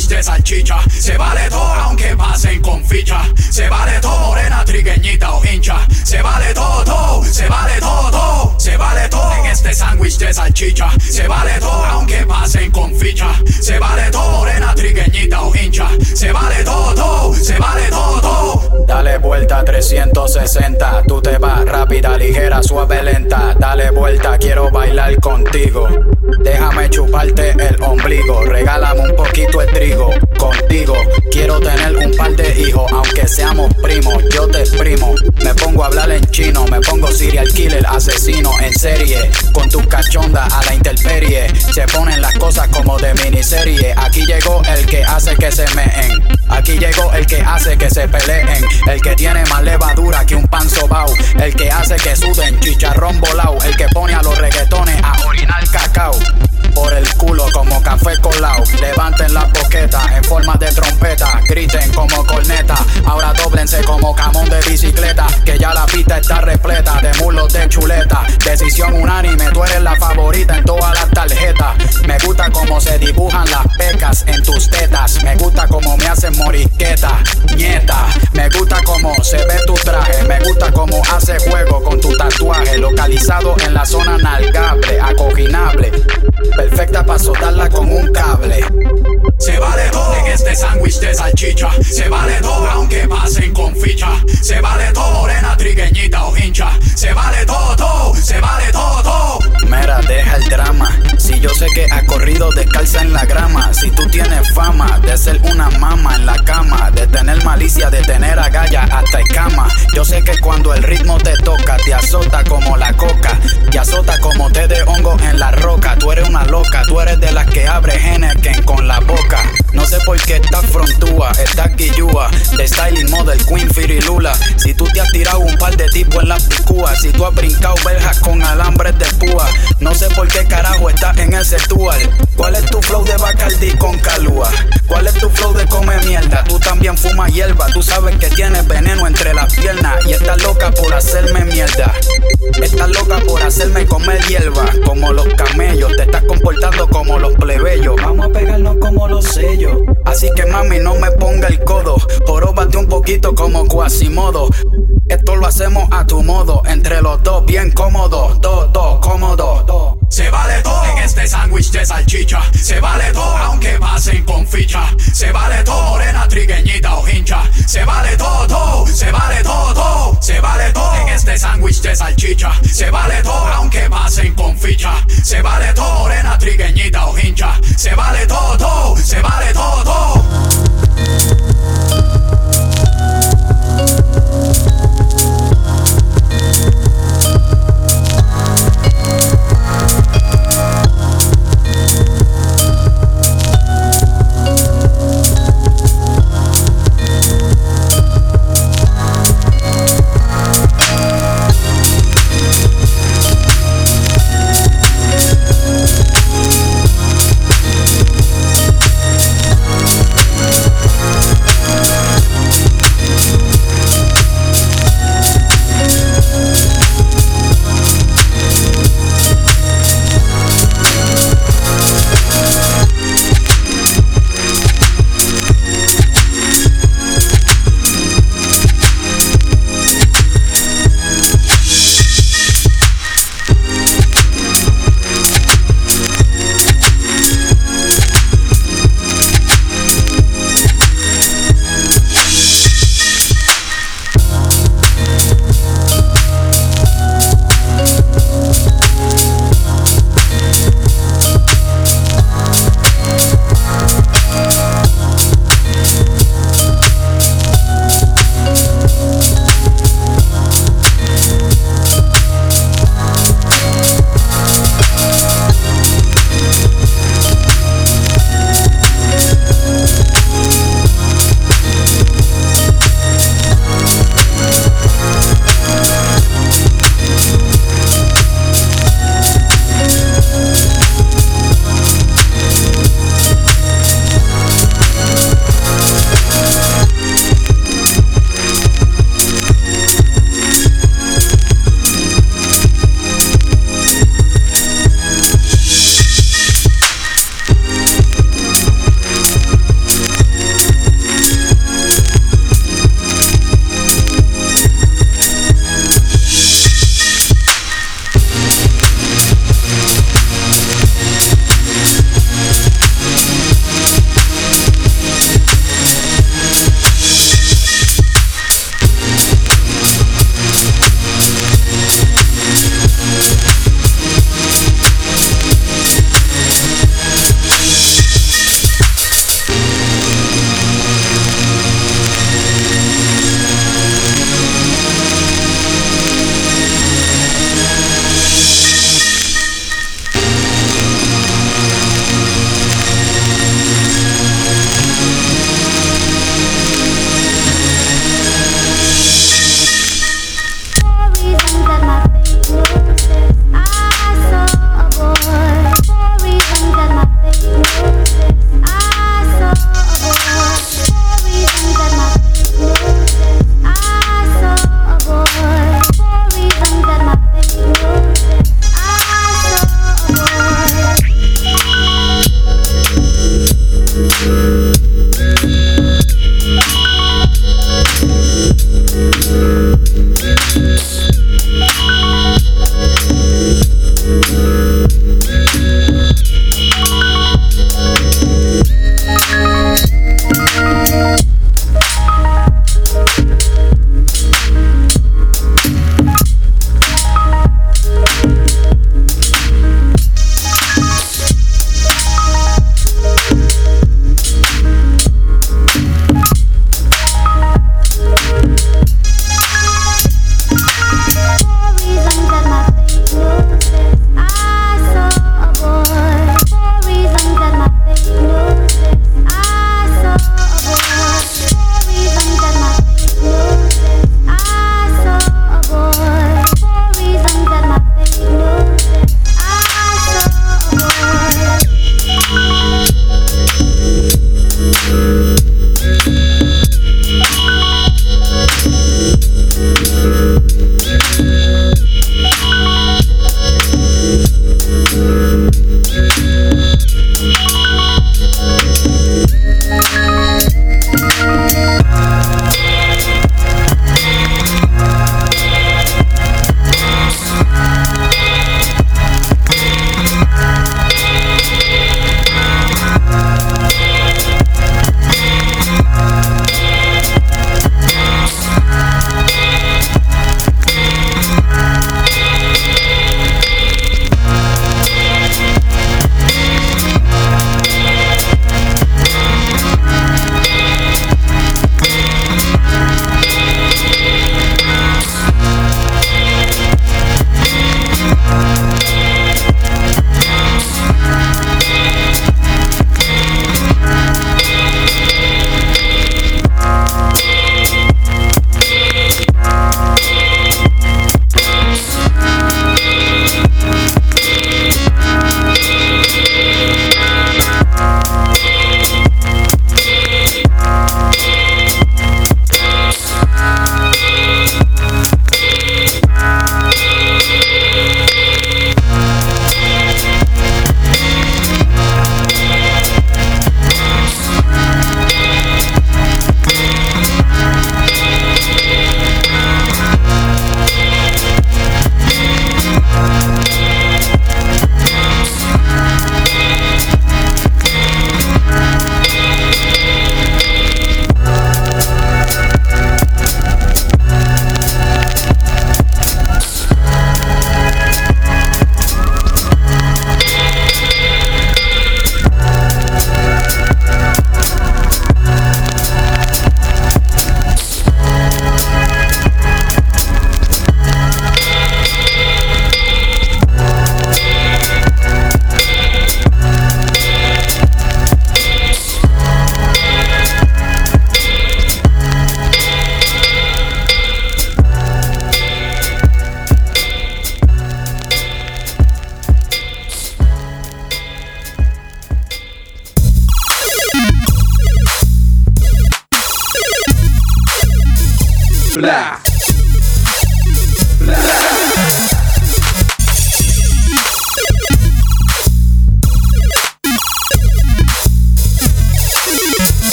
salchicha. Se vale todo aunque pasen con ficha. Se vale todo morena, trigueñita o hincha. Se vale todo, todo, se vale todo, todo. Se vale todo en este sándwich de salchicha. Se vale todo aunque pasen con ficha. Se vale todo morena, trigueñita o hincha. Se vale todo, todo, se vale todo, todo. Dale vuelta 360, tú te vas rápida, ligera, suave, lenta. Dale vuelta, quiero bailar contigo. Déjame chuparte el ombligo, regálame un poquito de trigo. Contigo quiero tener un par de hijos, aunque seamos primos, yo te exprimo. Me pongo a hablar en chino, me pongo serial killer, asesino en serie. Con tu cachonda a la intemperie, se ponen las cosas como de miniserie. Aquí llegó el que hace que se meen. Aquí llegó el que hace que se peleen. El que tiene más levadura que un pan sobao. El que hace que suden chicharrón volao. El que pone a los reggaetones a orinar cacao. Por el culo como café colao. Levanten la boqueta en forma de trompeta. Griten como corneta. Ahora doblense como camón de bicicleta. Que ya la pista está repleta de mulos de chuleta. Decisión unánime, tú eres la favorita en todas las tarjetas. Me gusta cómo se dibujan las pecas en tus tetas. Me gusta cómo me hacen morisqueta, nieta. Me gusta cómo se ve tu traje. Me gusta cómo hace juego con tu tatuaje. Localizado en la zona nalgable, acoginable. Perfecta para soltarla con un cable. Se vale todo en este sándwich de salchicha. Se vale todo aunque pasen con ficha. Se vale todo morena, trigueñita o hincha. Se vale todo, todo, se vale todo, todo. Mera, deja el drama. Si yo sé que has corrido descalza en la grama. Si tú tienes fama de ser una mama en la cama. De tener malicia, de tener agallas hasta escama. Yo sé que cuando el ritmo te toca, te azota como la coca. Te azota como té de hongo en la roca. Tú eres una loca, tú eres de las que abre Henneken con la boca. No sé por qué estás frontúa, estás guillúa. De styling model, Queen Firilula. Si tú te has tirado un par de tipos en las picúas. Si tú has brincado verjas con alambres de púa. No sé por qué carajo estás en ese tour. ¿Cuál es tu flow de Bacardi con calúa? ¿Cuál es tu flow de come mierda? Tú también fumas hierba. Tú sabes que tienes veneno entre las piernas. Y estás loca por hacerme mierda. Estás loca por hacerme comer hierba. Como los camellos. Te estás comportando como los plebeyos. Vamos a pegarnos como los Así que mami, no me ponga el codo. Joróbate un poquito como Quasimodo. Esto lo hacemos a tu modo. Entre los dos, bien cómodo. Do, do, cómodo. Do. Se vale todo en este sándwich de salchicha. Se vale todo aunque pasen con ficha. Se vale todo morena, trigueñita o hincha. Se vale todo, todo, se vale todo, todo. Se vale todo en este sándwich de salchicha. Se vale todo aunque pasen con ficha. Se vale todo morena, trigueñita o hincha. Se vale todo, todo, se vale todo, todo.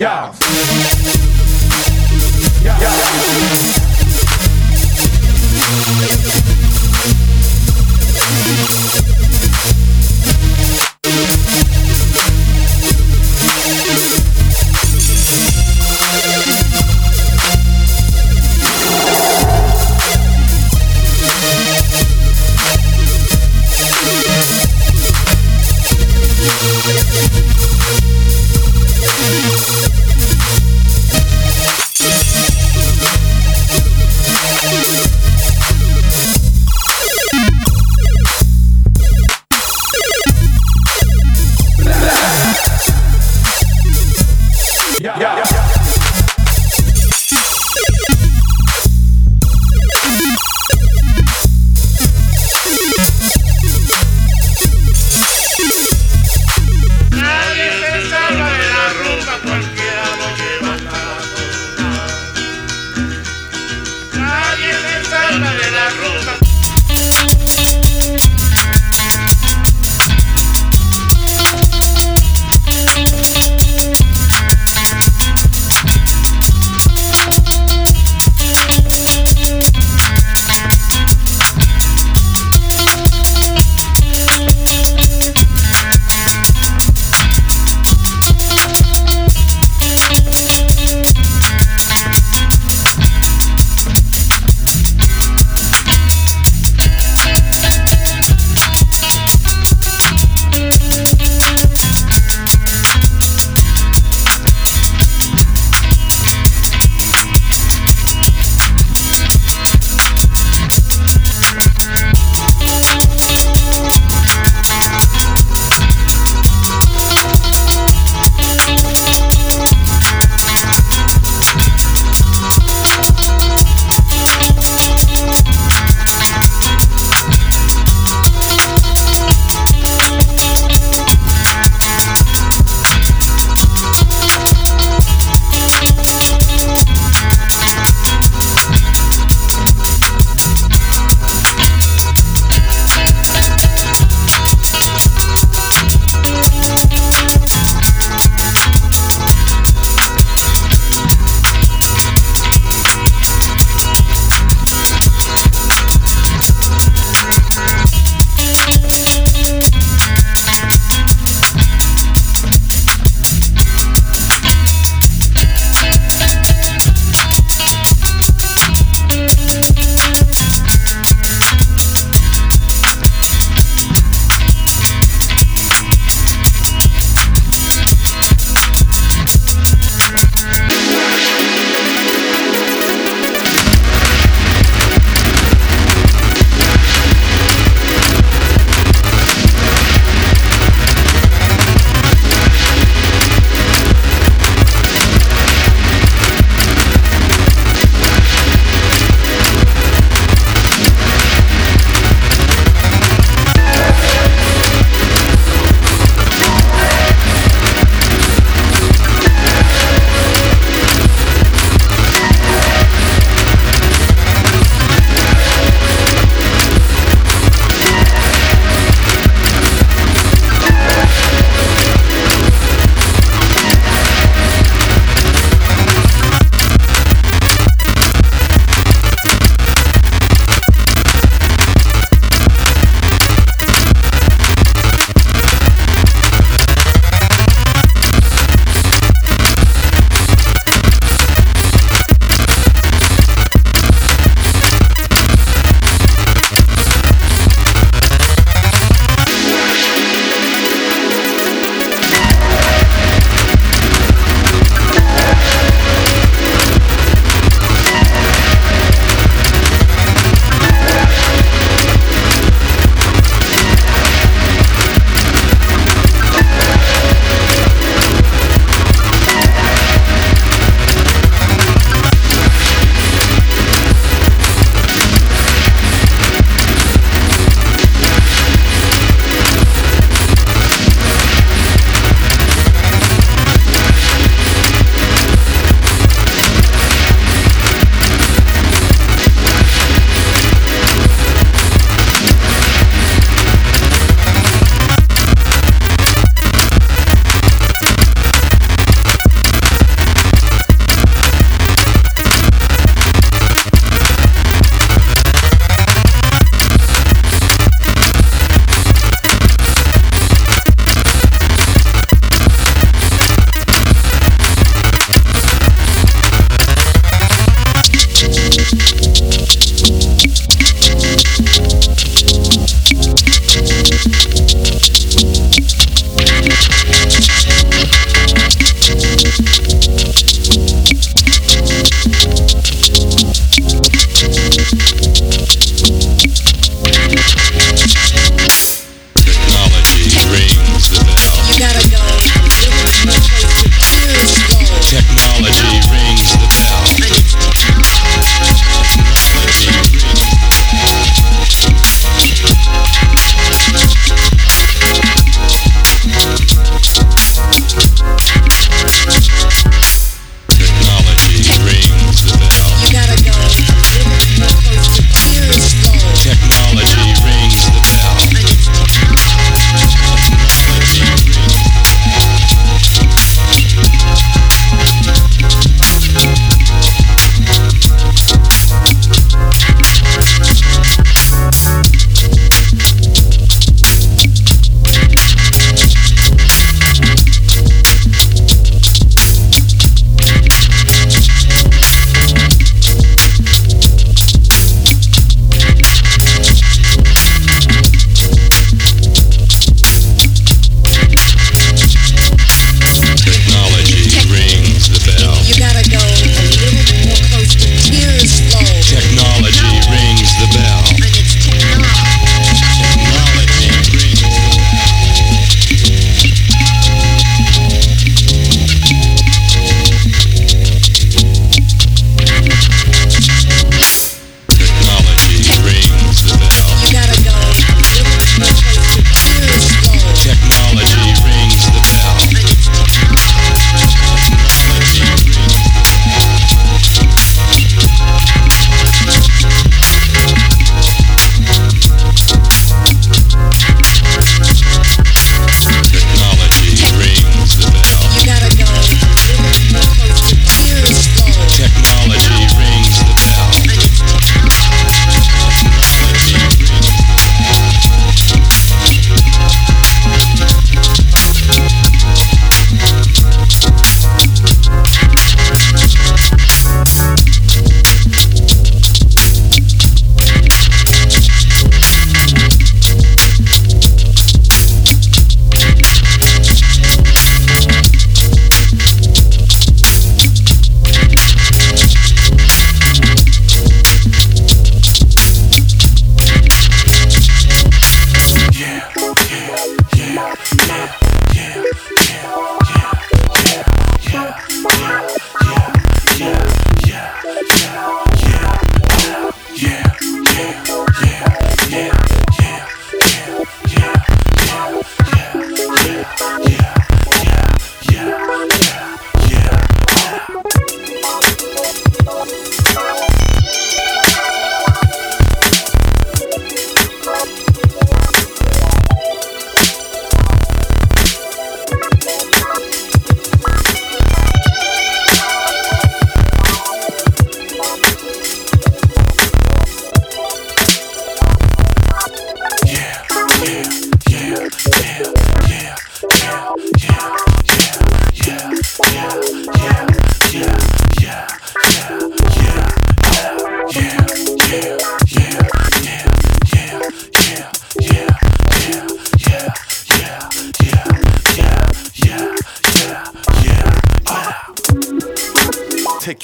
Yeah.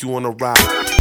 You on a ride.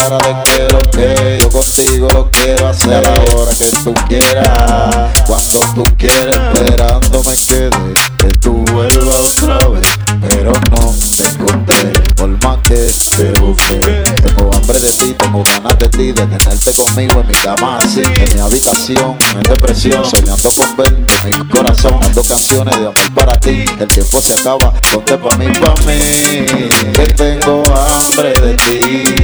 Está clara de que lo que yo contigo lo quiero hacer a la hora que tú quieras. Cuando tú quieras, esperando me quedé. Que tú vuelvas otra vez. Pero no te encontré. Por más que te busqué. Tengo hambre de ti, tengo ganas de ti, de tenerte conmigo en mi cama así, en mi habitación, en depresión, soñando con verte mi corazón, dando canciones de amor para ti. El tiempo se acaba, ponte pa' mí, pa' mí, que tengo hambre de ti.